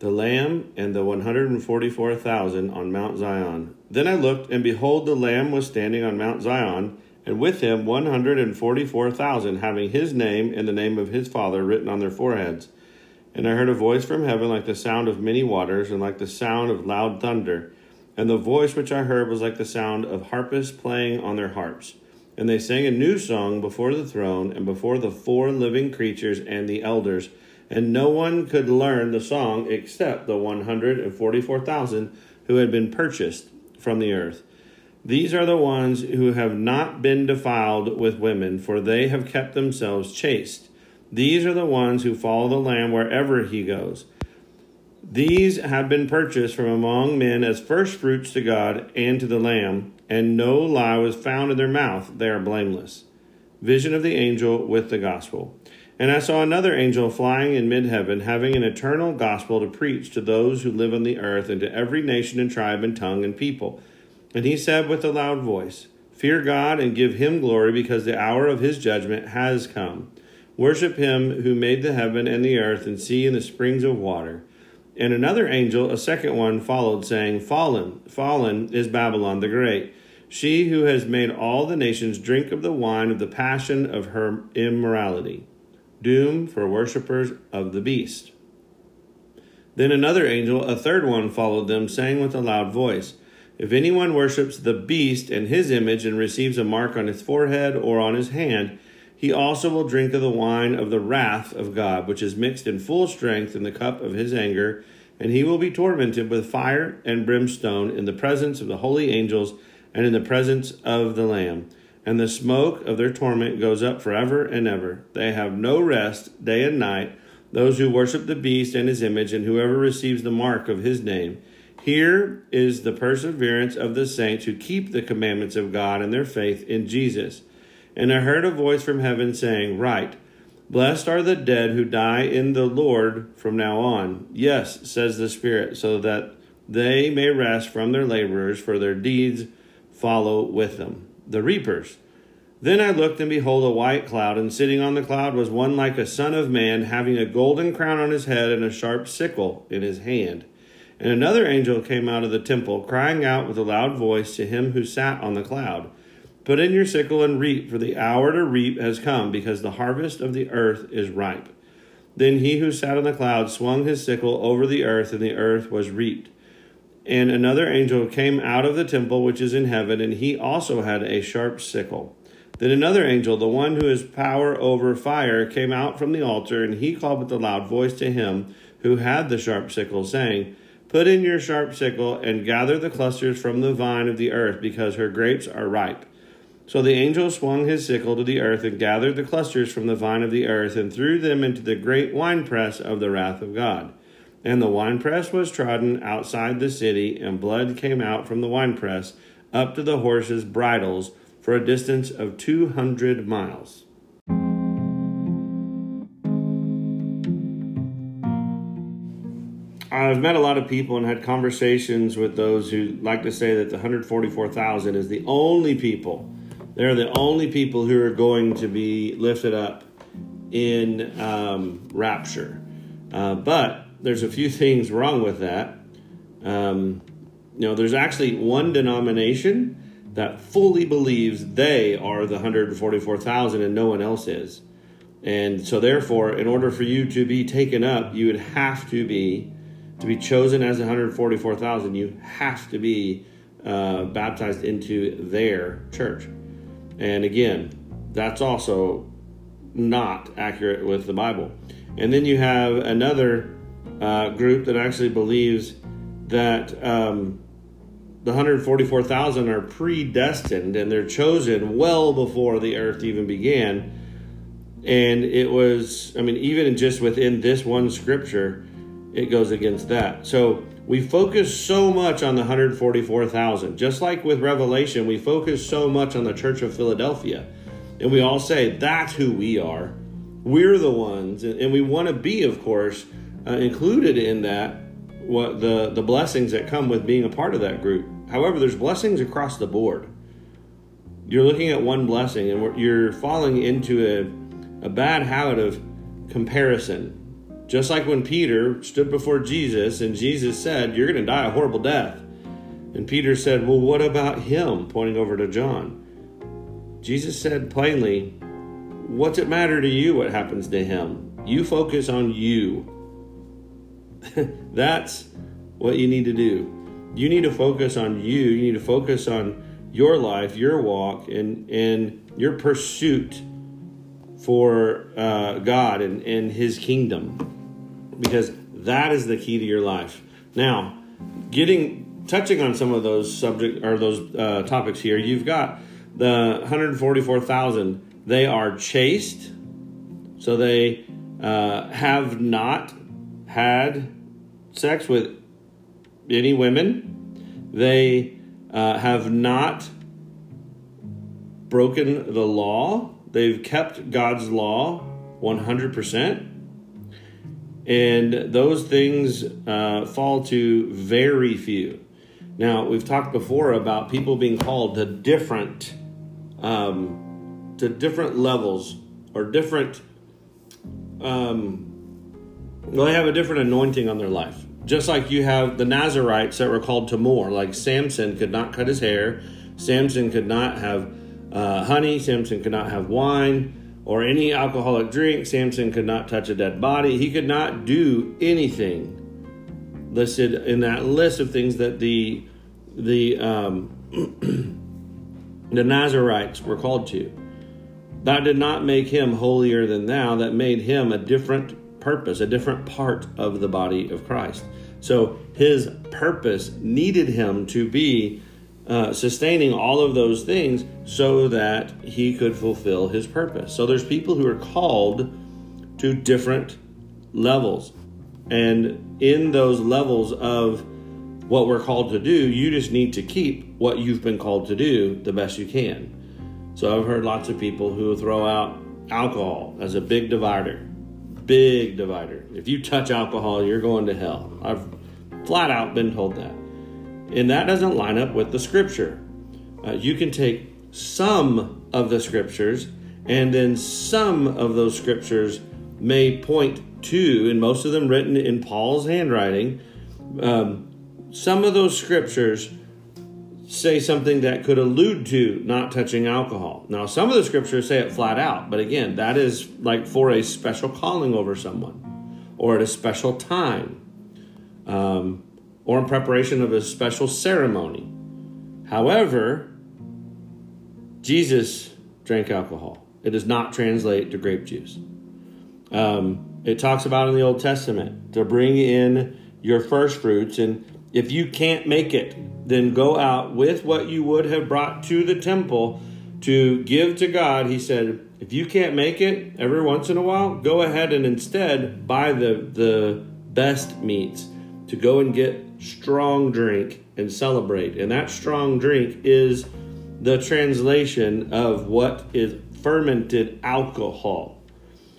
the Lamb and the 144,000 on Mount Zion. Then I looked, and behold, the Lamb was standing on Mount Zion, and with him 144,000, having his name and the name of his Father written on their foreheads. And I heard a voice from heaven like the sound of many waters, and like the sound of loud thunder. And the voice which I heard was like the sound of harpists playing on their harps. And they sang a new song before the throne, and before the four living creatures and the elders and no one could learn the song except the 144,000 who had been purchased from the earth. These are the ones who have not been defiled with women, for they have kept themselves chaste. These are the ones who follow the Lamb wherever he goes. These have been purchased from among men as firstfruits to God and to the Lamb, and no lie was found in their mouth. They are blameless. Vision of the angel with the gospel. And I saw another angel flying in mid heaven, having an eternal gospel to preach to those who live on the earth, and to every nation and tribe and tongue and people. And he said with a loud voice, Fear God and give him glory, because the hour of his judgment has come. Worship him who made the heaven and the earth and sea and the springs of water. And another angel, a second one, followed, saying, Fallen, fallen is Babylon the Great, she who has made all the nations drink of the wine of the passion of her immorality doom for worshippers of the beast. Then another angel, a third one, followed them, saying with a loud voice, If anyone worships the beast and his image and receives a mark on his forehead or on his hand, he also will drink of the wine of the wrath of God, which is mixed in full strength in the cup of his anger, and he will be tormented with fire and brimstone in the presence of the holy angels and in the presence of the Lamb and the smoke of their torment goes up forever and ever. They have no rest day and night, those who worship the beast and his image, and whoever receives the mark of his name. Here is the perseverance of the saints who keep the commandments of God and their faith in Jesus. And I heard a voice from heaven saying, Write, Blessed are the dead who die in the Lord from now on. Yes, says the Spirit, so that they may rest from their laborers, for their deeds follow with them the reapers. Then I looked, and behold, a white cloud, and sitting on the cloud was one like a son of man, having a golden crown on his head and a sharp sickle in his hand. And another angel came out of the temple, crying out with a loud voice to him who sat on the cloud Put in your sickle and reap, for the hour to reap has come, because the harvest of the earth is ripe. Then he who sat on the cloud swung his sickle over the earth, and the earth was reaped. And another angel came out of the temple which is in heaven, and he also had a sharp sickle. Then another angel, the one who has power over fire, came out from the altar, and he called with a loud voice to him who had the sharp sickle, saying, Put in your sharp sickle and gather the clusters from the vine of the earth, because her grapes are ripe. So the angel swung his sickle to the earth and gathered the clusters from the vine of the earth and threw them into the great winepress of the wrath of God. And the winepress was trodden outside the city, and blood came out from the winepress up to the horses' bridles for a distance of 200 miles. I've met a lot of people and had conversations with those who like to say that the 144,000 is the only people. They're the only people who are going to be lifted up in um, rapture. Uh, but there's a few things wrong with that. Um, you know, there's actually one denomination that fully believes they are the 144,000 and no one else is. And so therefore, in order for you to be taken up, you would have to be to be chosen as 144,000, you have to be uh, baptized into their church. And again, that's also not accurate with the Bible. And then you have another uh, group that actually believes that um, the 144,000 are predestined and they're chosen well before the earth even began. And it was, I mean, even just within this one scripture, it goes against that. So we focus so much on the 144,000. Just like with Revelation, we focus so much on the Church of Philadelphia. And we all say, that's who we are. We're the ones. And we want to be, of course, uh, included in that what the the blessings that come with being a part of that group. However, there's blessings across the board. You're looking at one blessing, and you're falling into a a bad habit of comparison. Just like when Peter stood before Jesus and Jesus said, "You're going to die a horrible death," and Peter said, "Well, what about him?" Pointing over to John. Jesus said plainly, "What's it matter to you what happens to him? You focus on you." That's what you need to do. You need to focus on you. You need to focus on your life, your walk, and and your pursuit for uh, God and, and His kingdom, because that is the key to your life. Now, getting touching on some of those subject or those uh, topics here, you've got the 144,000. They are chaste, so they uh, have not had sex with any women. They uh, have not broken the law. They've kept God's law 100%. And those things uh, fall to very few. Now, we've talked before about people being called to different um, to different levels or different um, well, they have a different anointing on their life. Just like you have the Nazarites that were called to more, like Samson could not cut his hair, Samson could not have uh, honey, Samson could not have wine or any alcoholic drink, Samson could not touch a dead body, he could not do anything listed in that list of things that the the um, the Nazarites were called to. That did not make him holier than thou. That made him a different purpose, a different part of the body of Christ. So his purpose needed him to be uh, sustaining all of those things so that he could fulfill his purpose. So there's people who are called to different levels. And in those levels of what we're called to do, you just need to keep what you've been called to do the best you can. So I've heard lots of people who throw out alcohol as a big divider big divider. If you touch alcohol, you're going to hell. I've flat out been told that. And that doesn't line up with the scripture. Uh, you can take some of the scriptures, and then some of those scriptures may point to, and most of them written in Paul's handwriting, um, some of those scriptures say something that could allude to not touching alcohol. Now, some of the scriptures say it flat out, but again, that is like for a special calling over someone or at a special time um, or in preparation of a special ceremony. However, Jesus drank alcohol. It does not translate to grape juice. Um, it talks about in the Old Testament to bring in your first fruits, and if you can't make it, then go out with what you would have brought to the temple to give to God. He said, if you can't make it every once in a while, go ahead and instead buy the the best meats to go and get strong drink and celebrate. And that strong drink is the translation of what is fermented alcohol.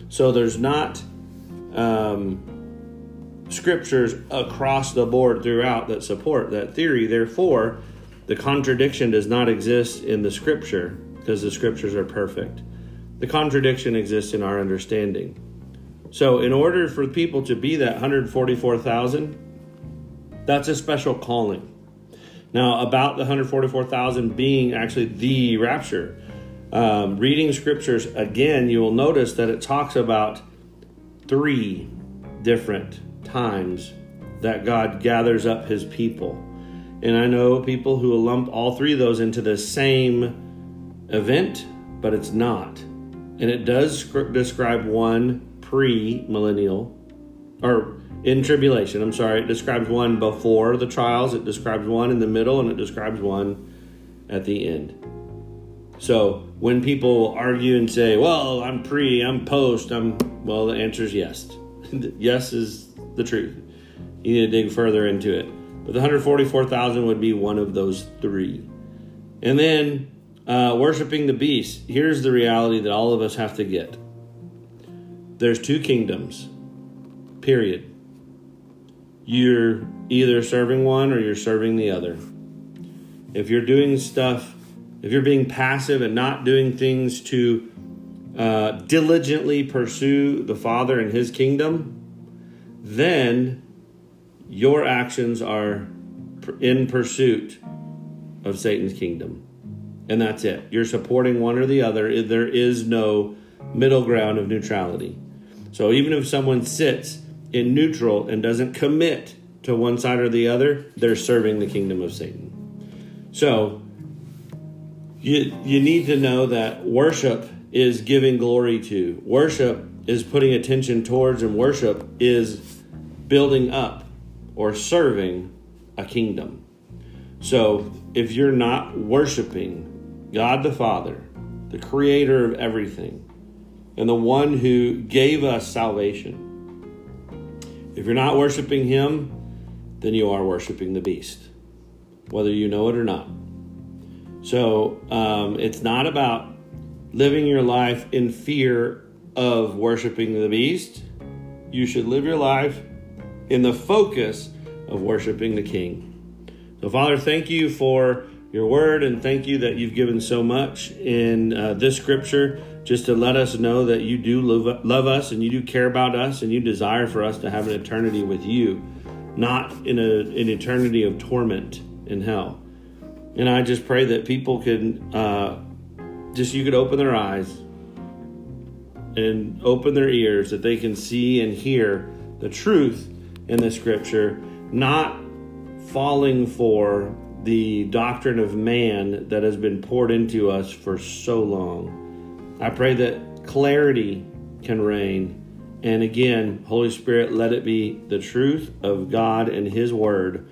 So there's not um, scriptures across the board throughout that support that theory. Therefore, the contradiction does not exist in the scripture because the scriptures are perfect. The contradiction exists in our understanding. So, in order for people to be that 144,000, that's a special calling. Now, about the 144,000 being actually the rapture, um, reading scriptures again, you will notice that it talks about three different times that God gathers up his people. And I know people who will lump all three of those into the same event, but it's not. And it does describe one pre millennial, or in tribulation, I'm sorry. It describes one before the trials, it describes one in the middle, and it describes one at the end. So when people argue and say, well, I'm pre, I'm post, I'm, well, the answer is yes. yes is the truth. You need to dig further into it. But the 144,000 would be one of those three. And then uh, worshiping the beast. Here's the reality that all of us have to get there's two kingdoms, period. You're either serving one or you're serving the other. If you're doing stuff, if you're being passive and not doing things to uh, diligently pursue the Father and His kingdom, then your actions are in pursuit of Satan's kingdom. And that's it. You're supporting one or the other. There is no middle ground of neutrality. So even if someone sits in neutral and doesn't commit to one side or the other, they're serving the kingdom of Satan. So you you need to know that worship is giving glory to. Worship is putting attention towards and worship is building up or serving a kingdom. So if you're not worshiping God the Father, the creator of everything, and the one who gave us salvation, if you're not worshiping Him, then you are worshiping the beast, whether you know it or not. So um, it's not about living your life in fear of worshiping the beast. You should live your life in the focus of worshiping the King. So, Father, thank you for your word and thank you that you've given so much in uh, this scripture just to let us know that you do love, love us and you do care about us and you desire for us to have an eternity with you, not in a, an eternity of torment in hell. And I just pray that people can uh, just, you could open their eyes and open their ears that they can see and hear the truth in the scripture, not falling for the doctrine of man that has been poured into us for so long. I pray that clarity can reign. And again, Holy Spirit, let it be the truth of God and His Word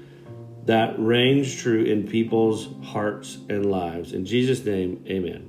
that reigns true in people's hearts and lives. In Jesus' name, amen.